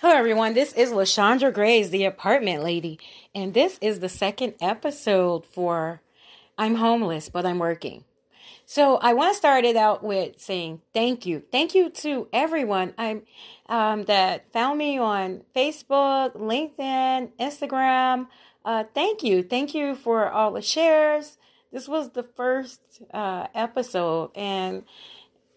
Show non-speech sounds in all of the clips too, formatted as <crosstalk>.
Hello, everyone. This is LaShondra Graves, the apartment lady, and this is the second episode for I'm homeless, but I'm working. So I want to start it out with saying thank you. Thank you to everyone I'm, um, that found me on Facebook, LinkedIn, Instagram. Uh, thank you. Thank you for all the shares. This was the first uh, episode, and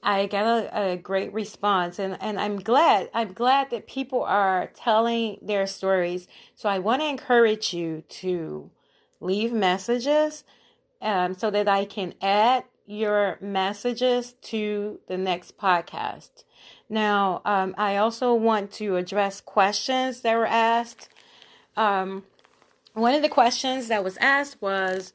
I got a, a, great response and, and I'm glad. I'm glad that people are telling their stories. So I want to encourage you to leave messages um, so that I can add your messages to the next podcast. Now, um, I also want to address questions that were asked. Um, one of the questions that was asked was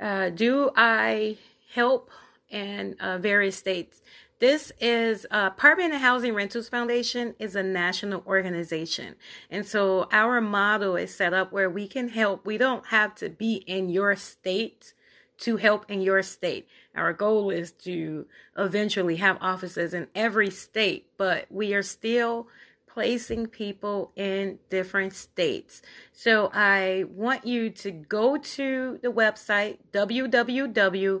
uh, Do I help in uh, various states. This is uh, Apartment and Housing Rentals Foundation is a national organization. And so our model is set up where we can help. We don't have to be in your state to help in your state. Our goal is to eventually have offices in every state, but we are still placing people in different states. So I want you to go to the website www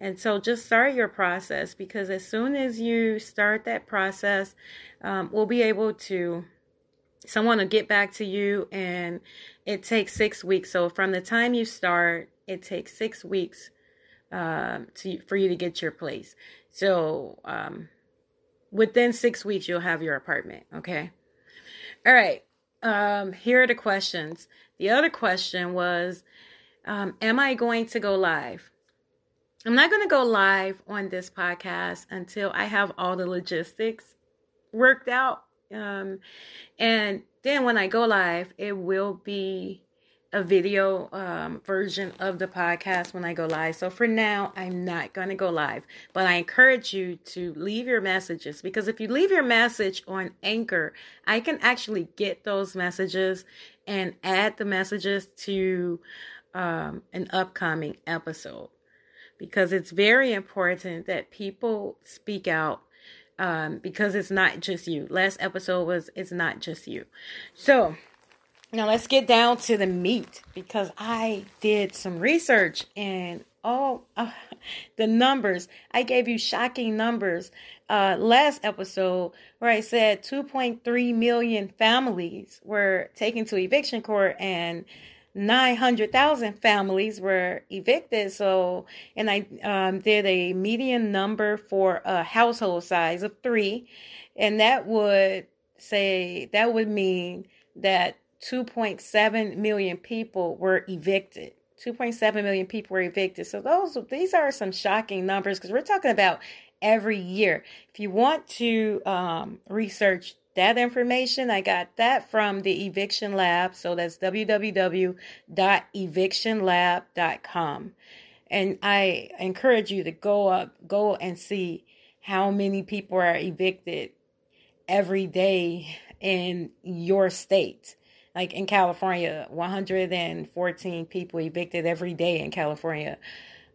And so just start your process because as soon as you start that process, um, we'll be able to, someone will get back to you and it takes six weeks. So from the time you start, it takes six weeks um, to, for you to get your place. So um, within six weeks, you'll have your apartment. Okay. All right. Um, here are the questions. The other question was, um, am I going to go live? I'm not going to go live on this podcast until I have all the logistics worked out. Um, and then when I go live, it will be a video um, version of the podcast when I go live. So for now, I'm not going to go live, but I encourage you to leave your messages because if you leave your message on Anchor, I can actually get those messages and add the messages to um, an upcoming episode because it's very important that people speak out um, because it's not just you. Last episode was it's not just you. So now let's get down to the meat because I did some research and all uh, <laughs> the numbers. I gave you shocking numbers uh, last episode where I said 2.3 million families were taken to eviction court and 900,000 families were evicted. So, and I um, did a median number for a household size of three, and that would say that would mean that 2.7 million people were evicted. 2.7 million people were evicted. So those these are some shocking numbers because we're talking about every year. If you want to um, research that information, I got that from the Eviction Lab. So that's www.evictionlab.com. And I encourage you to go up, go and see how many people are evicted every day in your state. Like in California, 114 people evicted every day in California.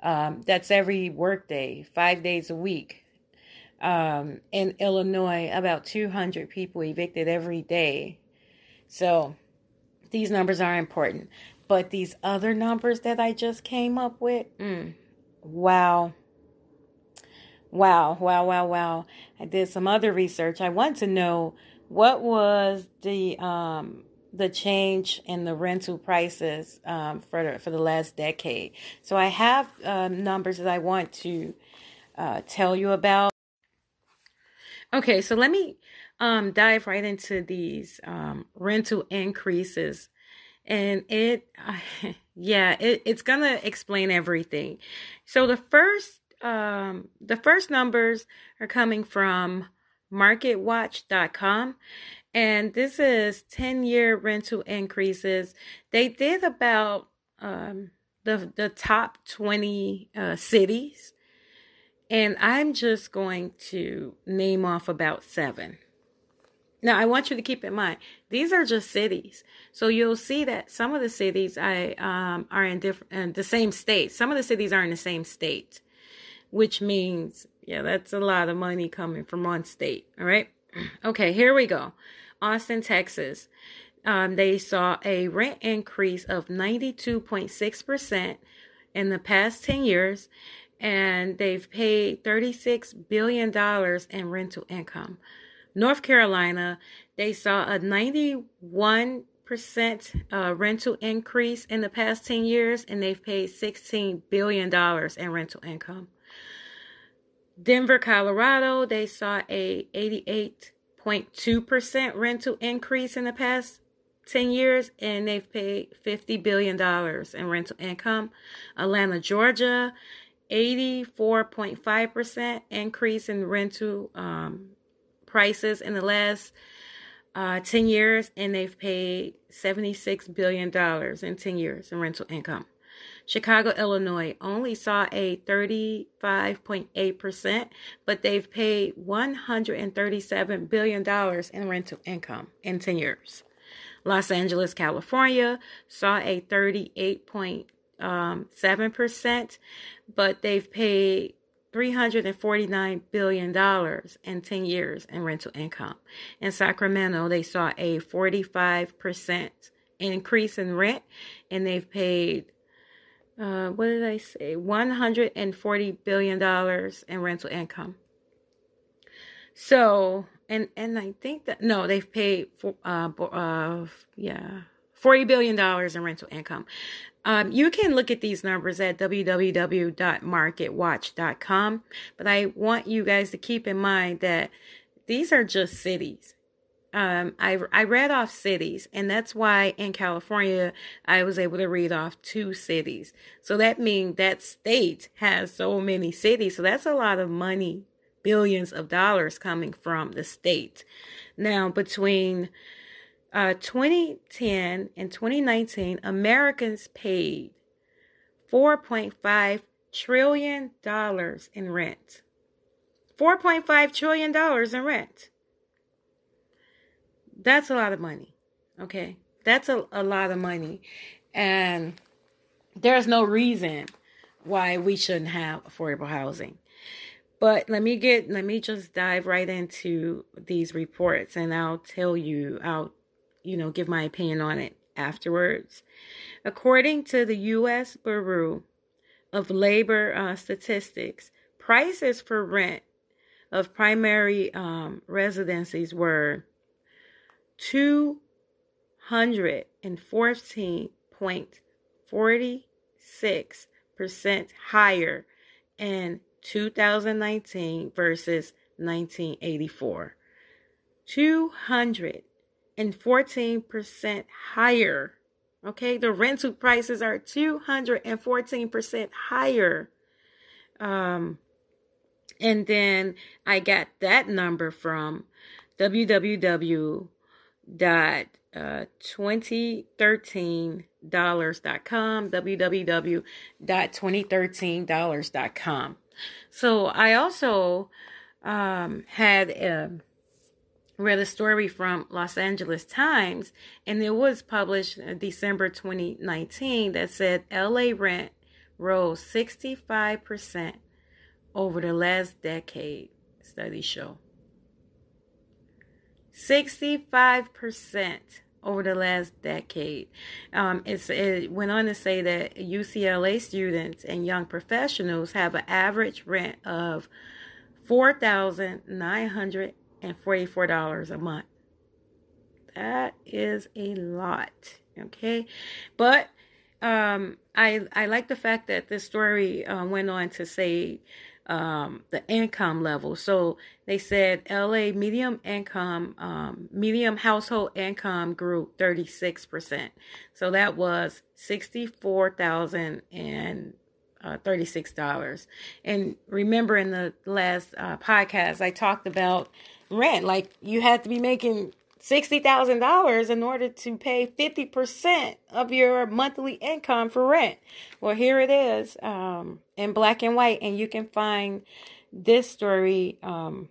Um, that's every workday, five days a week um, in Illinois, about 200 people evicted every day. So these numbers are important. But these other numbers that I just came up with, mm, wow. Wow, wow, wow, wow. I did some other research. I want to know what was the um the change in the rental prices um, for the, for the last decade. So I have um, numbers that I want to uh, tell you about. Okay, so let me um, dive right into these um, rental increases. And it, uh, <laughs> yeah, it, it's gonna explain everything. So the first, um, the first numbers are coming from marketwatch.com. And this is 10 year rental increases. They did about um, the, the top 20 uh, cities. And I'm just going to name off about seven. Now, I want you to keep in mind, these are just cities. So you'll see that some of the cities I um, are in different, in the same state. Some of the cities are in the same state, which means, yeah, that's a lot of money coming from one state. All right. <clears throat> Okay, here we go. Austin, Texas. Um, they saw a rent increase of 92.6% in the past 10 years, and they've paid $36 billion in rental income. North Carolina, they saw a 91% uh, rental increase in the past 10 years, and they've paid $16 billion in rental income. Denver, Colorado, they saw a 88.2% rental increase in the past 10 years and they've paid $50 billion in rental income. Atlanta, Georgia, 84.5% increase in rental um, prices in the last uh, 10 years, and they've paid $76 billion in 10 years in rental income. Chicago, Illinois only saw a 35.8%, but they've paid $137 billion in rental income in 10 years. Los Angeles, California saw a 38.7%, but they've paid $349 billion in 10 years in rental income. In Sacramento, they saw a 45% increase in rent and they've paid, uh, what did I say, $140 billion in rental income. So, and, and I think that, no, they've paid, for, uh, uh, yeah, $40 billion in rental income. Um, you can look at these numbers at www.marketwatch.com, but I want you guys to keep in mind that these are just cities. Um, I, I read off cities, and that's why in California I was able to read off two cities. So that means that state has so many cities. So that's a lot of money, billions of dollars coming from the state. Now, between uh, 2010 and 2019, Americans paid $4.5 trillion in rent. $4.5 trillion in rent. That's a lot of money. Okay. That's a, a lot of money. And there's no reason why we shouldn't have affordable housing. But let me get, let me just dive right into these reports and I'll tell you, I'll you know, give my opinion on it afterwards. According to the U.S. Bureau of Labor uh, Statistics, prices for rent of primary um, residencies were 214.46% higher in 2019 versus 1984. 200 and 14% higher. Okay, the rental prices are 214% higher. Um, and then I got that number from www.2013dollars.com, www.2013dollars.com. So I also um, had a read a story from Los Angeles Times, and it was published in December 2019 that said LA rent rose 65% over the last decade, studies show. 65% over the last decade. Um, it went on to say that UCLA students and young professionals have an average rent of 4900 and $44 a month. That is a lot, okay? But um, I I like the fact that this story uh, went on to say um, the income level. So they said LA medium income, um, medium household income grew 36%. So that was 64,000 and uh, $36. And remember in the last uh, podcast, I talked about rent. Like you had to be making $60,000 in order to pay 50% of your monthly income for rent. Well, here it is um, in black and white, and you can find this story um,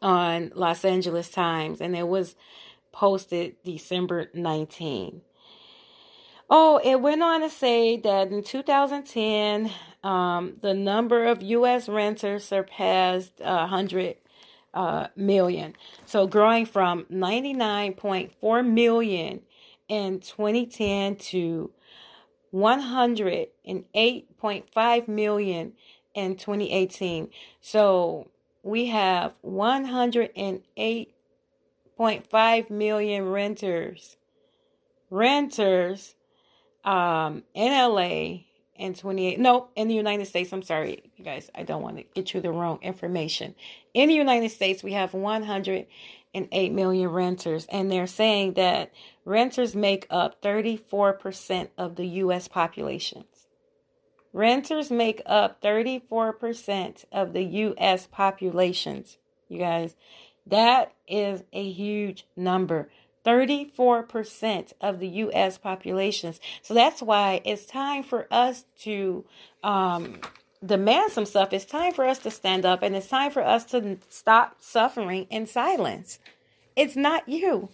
on Los Angeles Times, and it was posted December 19. Oh, it went on to say that in 2010, um, the number of U.S. renters surpassed 100 uh, million. So growing from 99.4 million in 2010 to 108.5 million in 2018. So we have 108.5 million renters. Renters um, in LA in 28 no in the united states i'm sorry you guys i don't want to get you the wrong information. In the united states we have 108 million renters and they're saying that renters make up 34% of the us populations. Renters make up 34% of the us populations you guys. That is a huge number 34% of the U.S. populations. So that's why it's time for us to um, demand some stuff. It's time for us to stand up and it's time for us to stop suffering in silence. It's not you.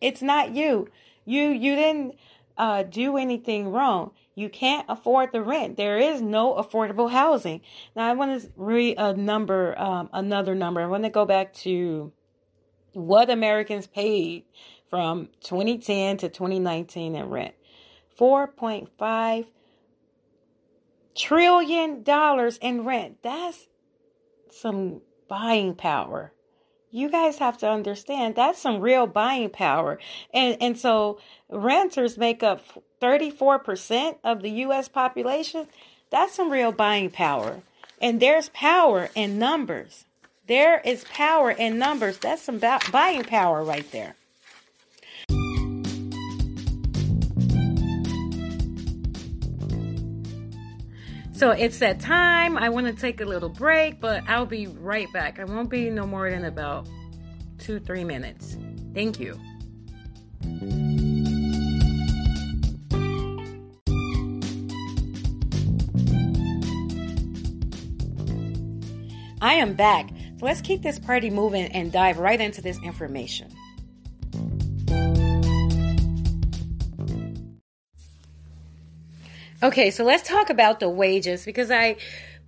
It's not you. You you didn't uh, do anything wrong. You can't afford the rent. There is no affordable housing. Now I want to read a number, um, another number. I want to go back to what Americans paid from 2010 to 2019 in rent. 4.5 trillion dollars in rent. That's some buying power. You guys have to understand that's some real buying power. And and so renters make up 34% of the US population. That's some real buying power. And there's power in numbers. There is power in numbers. That's some buying power right there. So it's that time. I want to take a little break, but I'll be right back. I won't be no more than about two, three minutes. Thank you. I am back. So let's keep this party moving and dive right into this information. Okay, so let's talk about the wages because I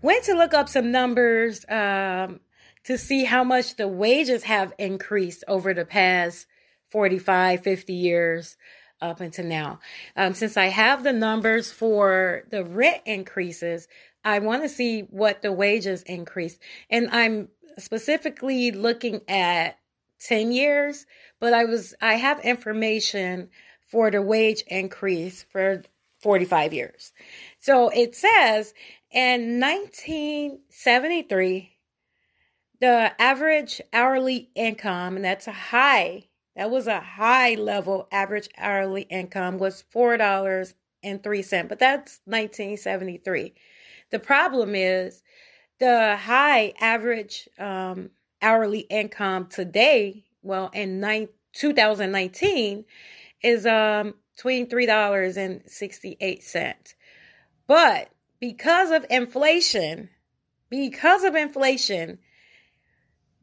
went to look up some numbers um, to see how much the wages have increased over the past 45, 50 years up until now. Um, since I have the numbers for the rent increases, I want to see what the wages increased. And I'm specifically looking at 10 years, but I was I have information for the wage increase for 45 years. So it says in 1973, the average hourly income, and that's a high, that was a high level average hourly income, was $4.03. But that's 1973. The problem is the high average um, hourly income today, well, in 2019, is um, $23.68. But because of inflation, because of inflation,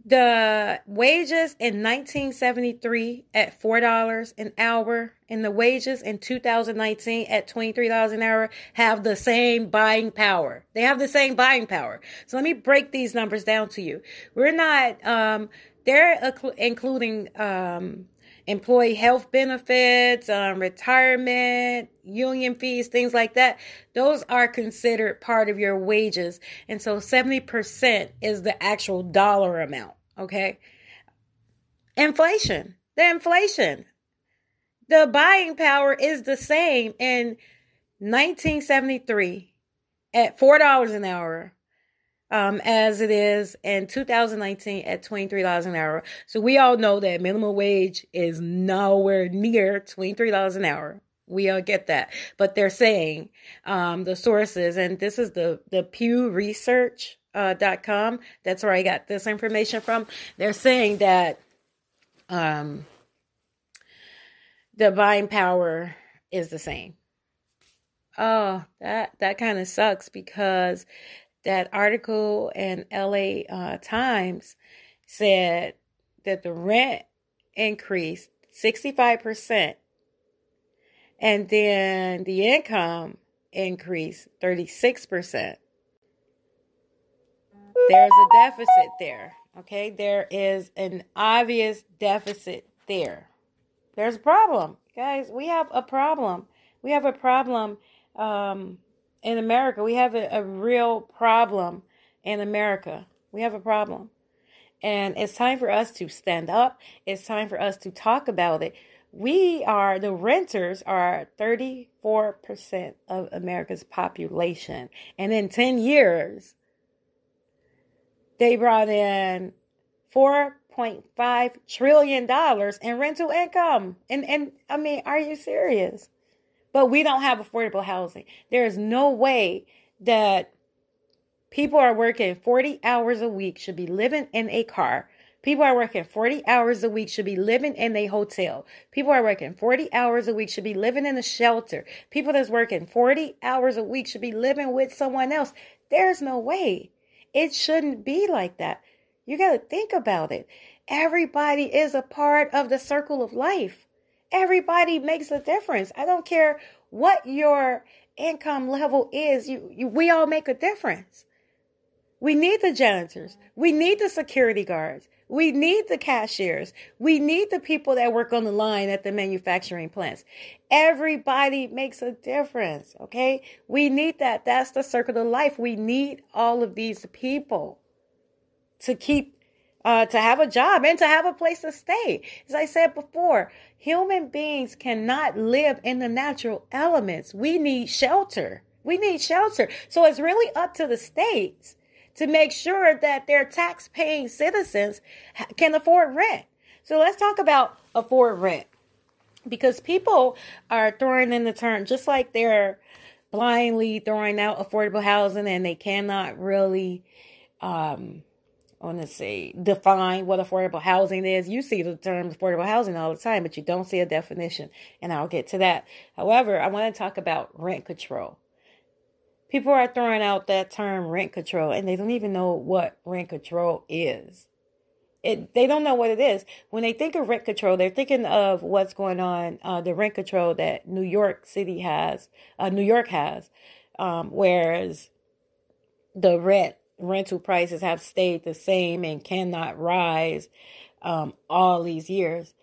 the wages in 1973 at $4 an hour and the wages in 2019 at $23 an hour have the same buying power. They have the same buying power. So let me break these numbers down to you. We're not, um, they're including um, employee health benefits, um, retirement, union fees, things like that, those are considered part of your wages. And so 70% is the actual dollar amount. Okay. Inflation, the inflation, the buying power is the same in 1973 at $4 an hour um, as it is in 2019 at $23 an hour. So we all know that minimum wage is nowhere near $23 an hour. We all get that. But they're saying um, the sources, and this is the, the Pew Research. Uh, dot com. That's where I got this information from. They're saying that um, the buying power is the same. Oh, that that kind of sucks because that article in LA uh, Times said that the rent increased 65% and then the income increased 36%. There's a deficit there. Okay, there is an obvious deficit there. There's a problem, guys. We have a problem. We have a problem um, in America. We have a, a real problem in America. We have a problem. And it's time for us to stand up. It's time for us to talk about it. We are, the renters are 34% of America's population. And in 10 years, they brought in $4.5 trillion in rental income. And, and I mean, are you serious? But we don't have affordable housing. There is no way that people are working 40 hours a week, should be living in a car. People are working 40 hours a week, should be living in a hotel. People are working 40 hours a week, should be living in a shelter. People that's working 40 hours a week should be living with someone else. There's no way. It shouldn't be like that. You got to think about it. Everybody is a part of the circle of life. Everybody makes a difference. I don't care what your income level is. You, you, we all make a difference. We need the janitors. We need the security guards. We need the cashiers. We need the people that work on the line at the manufacturing plants. Everybody makes a difference. Okay. We need that. That's the circle of life. We need all of these people to keep uh, to have a job and to have a place to stay. As I said before, human beings cannot live in the natural elements. We need shelter. We need shelter. So it's really up to the states to make sure that their tax paying citizens can afford rent. So let's talk about afford rent because people are throwing in the term just like they're blindly throwing out affordable housing and they cannot really um, Want to say define what affordable housing is. You see the term affordable housing all the time, but you don't see a definition, and I'll get to that. However, I want to talk about rent control. People are throwing out that term rent control, and they don't even know what rent control is. It, they don't know what it is. When they think of rent control, they're thinking of what's going on, uh, the rent control that New York City has, uh, New York has, um, whereas the rent rental prices have stayed the same and cannot rise um, all these years.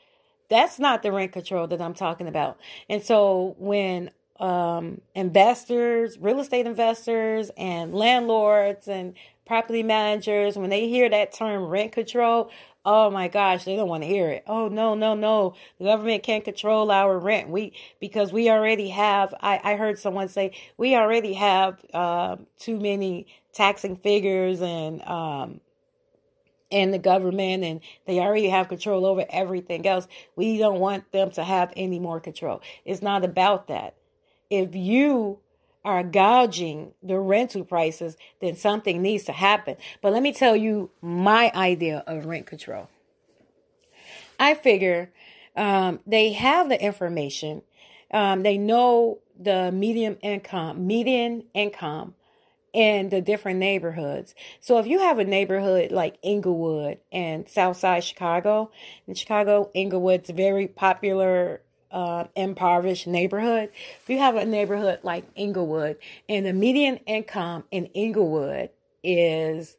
That's not the rent control that I'm talking about. And so when um, investors, real estate investors, and landlords and property managers, when they hear that term rent control, oh my gosh, they don't want to hear it. Oh no, no, no. The government can't control our rent. We because we already have I, I heard someone say we already have uh, too many taxing figures and um and the government and they already have control over everything else. We don't want them to have any more control. It's not about that. If you are gouging the rental prices, then something needs to happen. But let me tell you my idea of rent control. I figure um, they have the information. Um, they know the medium income, median income in the different neighborhoods. So if you have a neighborhood like Englewood and Southside Chicago, in Chicago, Englewood's a very popular uh, impoverished neighborhood. If you have a neighborhood like Englewood, and the median income in Englewood is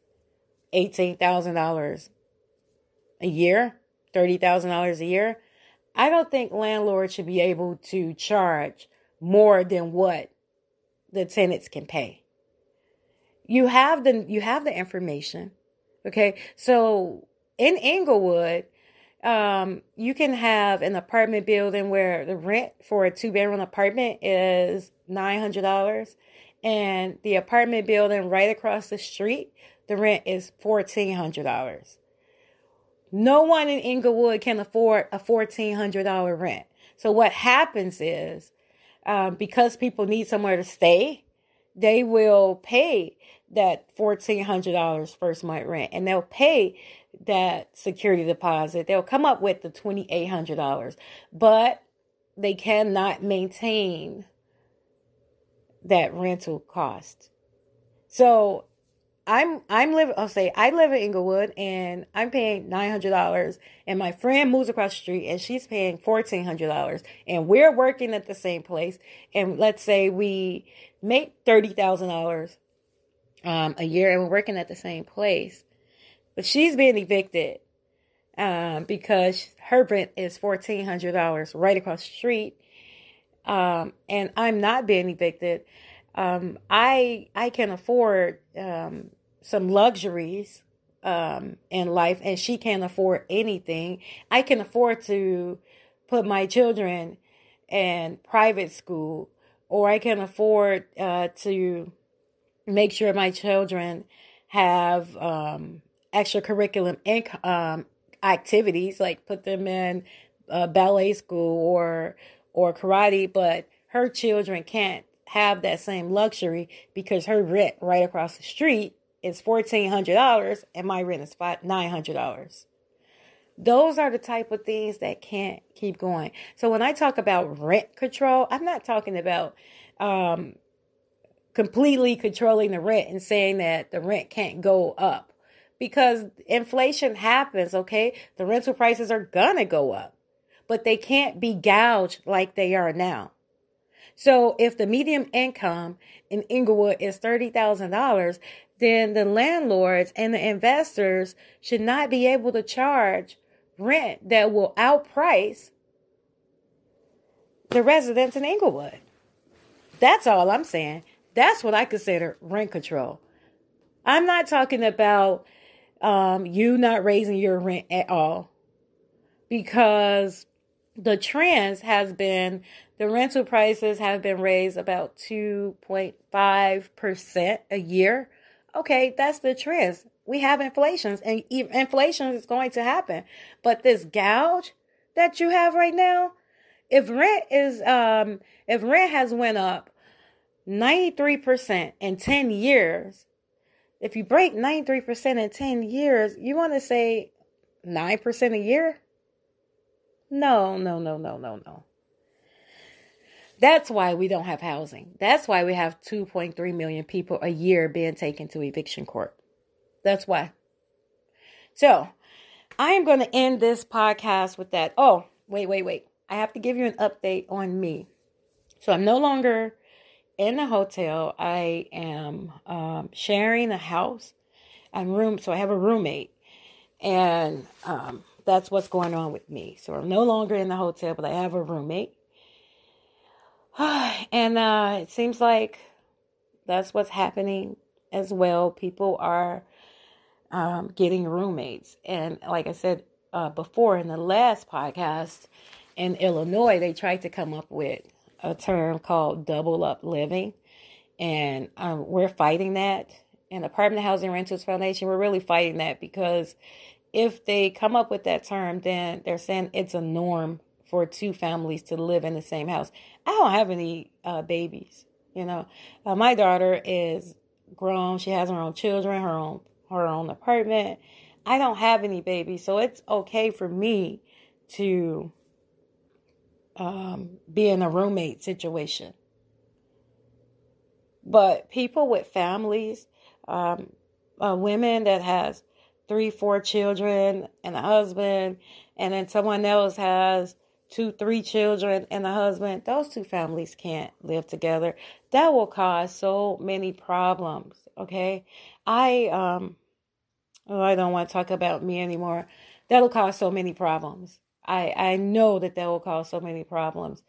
$18,000 a year, $30,000 a year, I don't think landlords should be able to charge more than what the tenants can pay. You have the you have the information. Okay? So in Englewood, um, you can have an apartment building where the rent for a two bedroom apartment is $900 and the apartment building right across the street, the rent is $1,400. No one in englewood can afford a $1,400 rent. So what happens is um, because people need somewhere to stay, they will pay that $1,400 first month rent and they'll pay that security deposit. They'll come up with the $2,800, but they cannot maintain that rental cost. So I'm I'm living I'll say I live in Englewood and I'm paying nine hundred dollars and my friend moves across the street and she's paying fourteen hundred dollars and we're working at the same place and let's say we make thirty thousand dollars um a year and we're working at the same place. But she's being evicted um because her rent is fourteen hundred dollars right across the street. Um and I'm not being evicted um, I I can afford um, some luxuries um, in life, and she can't afford anything. I can afford to put my children in private school, or I can afford uh, to make sure my children have um, extracurricular inc- um, activities, like put them in uh, ballet school or or karate. But her children can't have that same luxury because her rent right across the street is $1,400 and my rent is $900. Those are the type of things that can't keep going. So when I talk about rent control, I'm not talking about um, completely controlling the rent and saying that the rent can't go up because inflation happens, okay? The rental prices are gonna go up, but they can't be gouged like they are now. So if the medium income in Englewood is $30,000, then the landlords and the investors should not be able to charge rent that will outprice the residents in Englewood. That's all I'm saying. That's what I consider rent control. I'm not talking about um, you not raising your rent at all because the trends has been the rental prices have been raised about 2.5% a year. Okay, that's the trends. We have inflations and inflation is going to happen. But this gouge that you have right now, if rent is um if rent has went up 93% in 10 years, if you break 93% in 10 years, you want to say 9% a year? No, no, no, no, no, no. That's why we don't have housing. That's why we have 2.3 million people a year being taken to eviction court. That's why. So, I am going to end this podcast with that. Oh, wait, wait, wait. I have to give you an update on me. So, I'm no longer in the hotel. I am um, sharing a house and room. So, I have a roommate. And um, that's what's going on with me. So, I'm no longer in the hotel, but I have a roommate. <sighs> and uh, it seems like that's what's happening as well. People are um, getting roommates. And like I said uh, before in the last podcast, in Illinois, they tried to come up with a term called double up living. And um, we're fighting that. And Apartment Housing Rentals Foundation, we're really fighting that because if they come up with that term, then they're saying it's a norm for two families to live in the same house. I don't have any uh, babies. You know, uh, my daughter is grown. She has her own children, her own her own apartment. I don't have any babies, so it's okay for me to um, be in a roommate situation. But people with families, um, uh, women that has three, four children and a husband, and then someone else has two, three children and a husband, those two families can't live together. That will cause so many problems. Okay. I, um, oh, I don't want to talk about me anymore. That'll cause so many problems. I, I know that that will cause so many problems.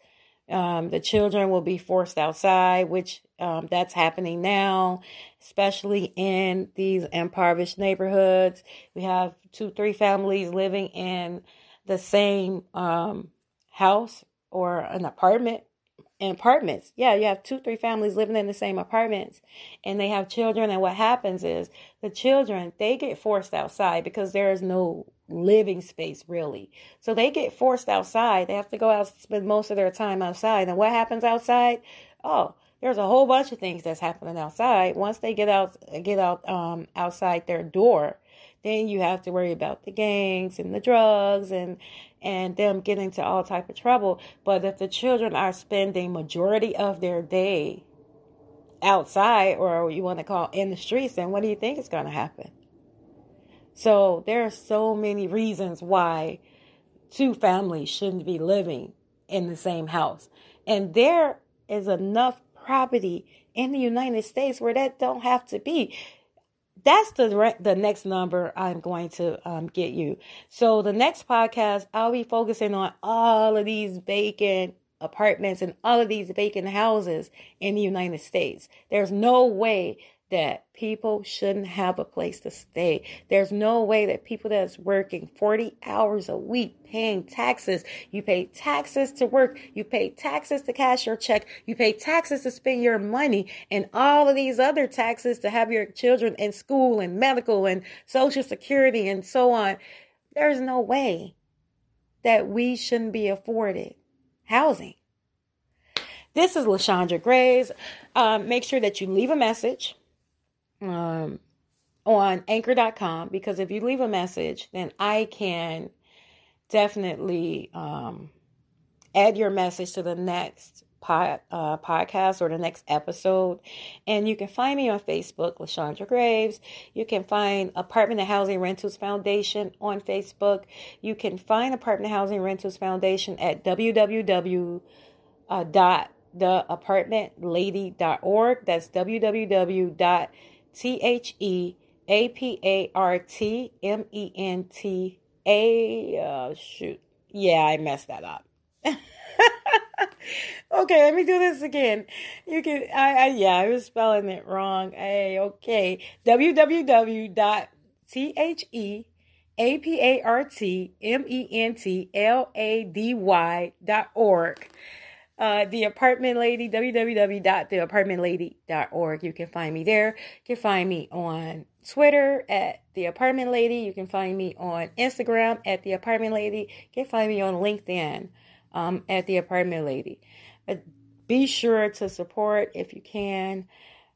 Um, the children will be forced outside, which um, that's happening now, especially in these impoverished neighborhoods. We have two, three families living in the same um, house or an apartment in apartments. Yeah, you have two, three families living in the same apartments and they have children. And what happens is the children, they get forced outside because there is no living space really. So they get forced outside. They have to go out spend most of their time outside. And what happens outside? Oh, there's a whole bunch of things that's happening outside. Once they get out get out um outside their door, then you have to worry about the gangs and the drugs and and them getting into all type of trouble. But if the children are spending majority of their day outside or you want to call in the streets, then what do you think is going to happen? So there are so many reasons why two families shouldn't be living in the same house. And there is enough property in the United States where that don't have to be that's the the next number I'm going to um, get you. So the next podcast, I'll be focusing on all of these vacant apartments and all of these vacant houses in the United States. There's no way that people shouldn't have a place to stay. There's no way that people that's working 40 hours a week paying taxes, you pay taxes to work, you pay taxes to cash your check, you pay taxes to spend your money, and all of these other taxes to have your children in school and medical and social security and so on. There's no way that we shouldn't be afforded housing. This is LaShondra Graves. Um, make sure that you leave a message um, on anchor.com because if you leave a message, then I can definitely um, add your message to the next pod, uh, podcast or the next episode. And you can find me on Facebook, LaShondra Graves. You can find Apartment and Housing Rentals Foundation on Facebook. You can find Apartment and Housing Rentals Foundation at www. Uh, dot theapartmentlady.org. That's www T H E A P A R T M E N T A. Uh, shoot. Yeah, I messed that up. <laughs> okay, let me do this again. You can, I, I, yeah, I was spelling it wrong. Hey, okay. www.theapartmentlady.org uh, The Apartment Lady, www.theapartmentlady.org. You can find me there. You can find me on Twitter at The Apartment Lady. You can find me on Instagram at The Apartment Lady. You can find me on LinkedIn um, at The Apartment Lady. Uh, be sure to support if you can.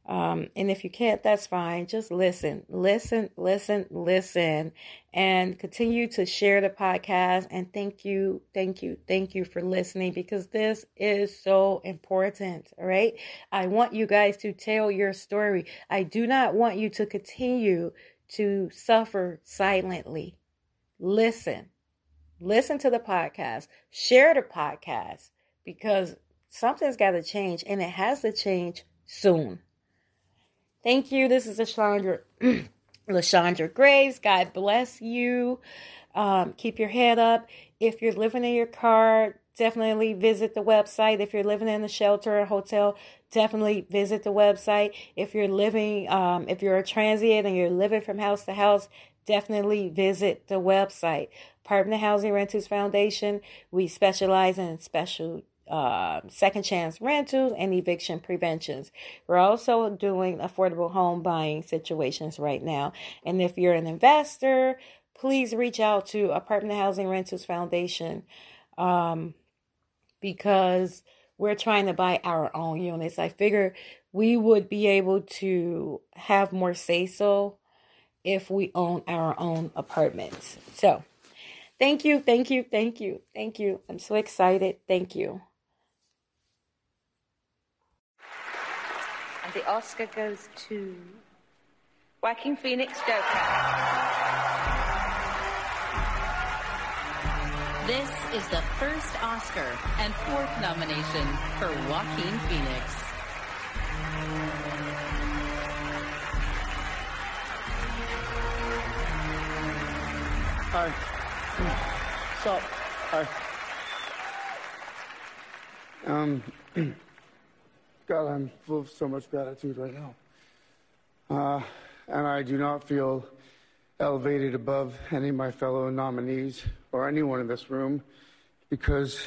Um, and if you can't, that's fine. Just listen, listen, listen, listen, and continue to share the podcast. And thank you, thank you, thank you for listening because this is so important. All right. I want you guys to tell your story. I do not want you to continue to suffer silently. Listen, listen to the podcast, share the podcast because something's got to change and it has to change soon. Thank you. This is LaShondra, <clears throat> LaShondra Graves. God bless you. Um, keep your head up. If you're living in your car, definitely visit the website. If you're living in a shelter or hotel, definitely visit the website. If you're living, um, if you're a transient and you're living from house to house, definitely visit the website. Apartment Housing Rentals Foundation. We specialize in special uh, second chance rentals and eviction preventions. We're also doing affordable home buying situations right now. And if you're an investor, please reach out to Apartment Housing Rentals Foundation um, because we're trying to buy our own units. I figure we would be able to have more say so if we own our own apartments. So, thank you, thank you, thank you, thank you. I'm so excited. Thank you. The Oscar goes to Joaquin Phoenix Joker. This is the first Oscar and fourth nomination for Joaquin Phoenix. Hi. Stop. Hi. Um. <clears throat> God, I'm full of so much gratitude right now. Uh, and I do not feel elevated above any of my fellow nominees or anyone in this room because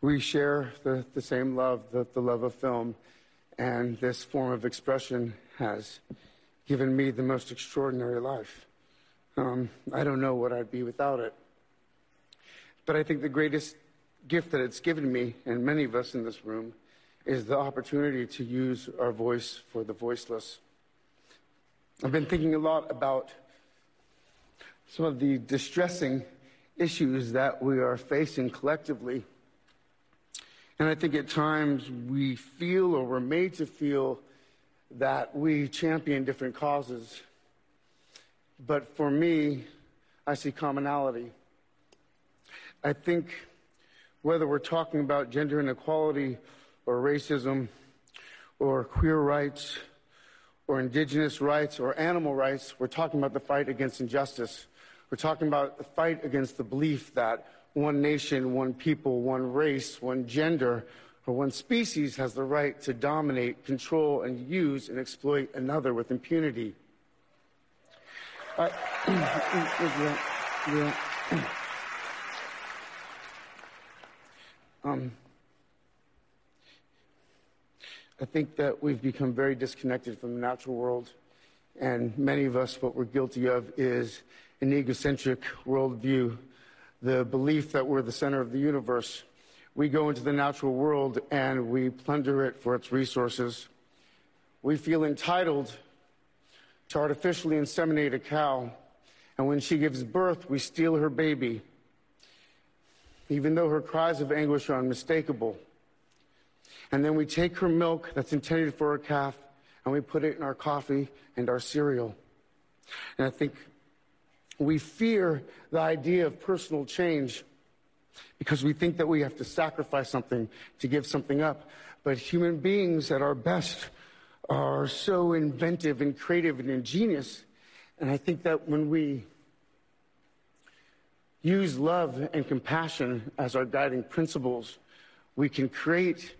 We share the, the same love, the, the love of film, and this form of expression has given me the most extraordinary life. Um, I don't know what I'd be without it. But I think the greatest gift that it's given me, and many of us in this room, is the opportunity to use our voice for the voiceless. I've been thinking a lot about some of the distressing issues that we are facing collectively. And I think at times we feel or we're made to feel that we champion different causes. But for me, I see commonality. I think whether we're talking about gender inequality or racism or queer rights or indigenous rights or animal rights, we're talking about the fight against injustice. We're talking about the fight against the belief that one nation, one people, one race, one gender, or one species has the right to dominate, control, and use and exploit another with impunity. I, yeah, <clears throat> yeah. Um, I think that we've become very disconnected from the natural world, and many of us, what we're guilty of is an egocentric worldview, the belief that we're the center of the universe. We go into the natural world and we plunder it for its resources. We feel entitled to artificially inseminate a cow, and when she gives birth, we steal her baby, even though her cries of anguish are unmistakable. And then we take her milk that's intended for a calf and we put it in our coffee and our cereal. And I think we fear the idea of personal change because we think that we have to sacrifice something to give something up. But human beings at our best are so inventive and creative and ingenious. And I think that when we use love and compassion as our guiding principles, we can create,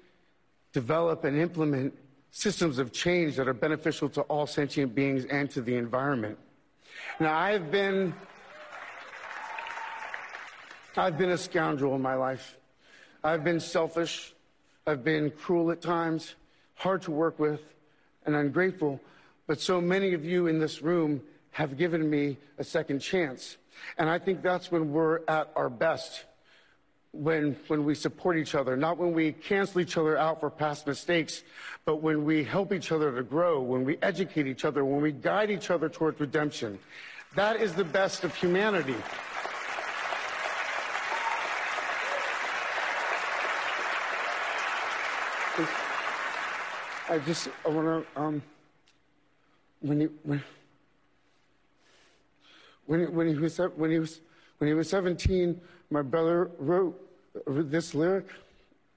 develop, and implement systems of change that are beneficial to all sentient beings and to the environment. Now, I've been, I've been a scoundrel in my life. I've been selfish. I've been cruel at times, hard to work with, and ungrateful. But so many of you in this room have given me a second chance. And I think that's when we're at our best when, when we support each other, not when we cancel each other out for past mistakes, but when we help each other to grow, when we educate each other, when we guide each other towards redemption. That is the best of humanity. I just I want to um, when he when when when he was when he was when he was 17 my brother wrote this lyric.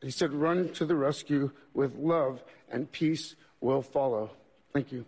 He said, Run to the rescue with love, and peace will follow. Thank you.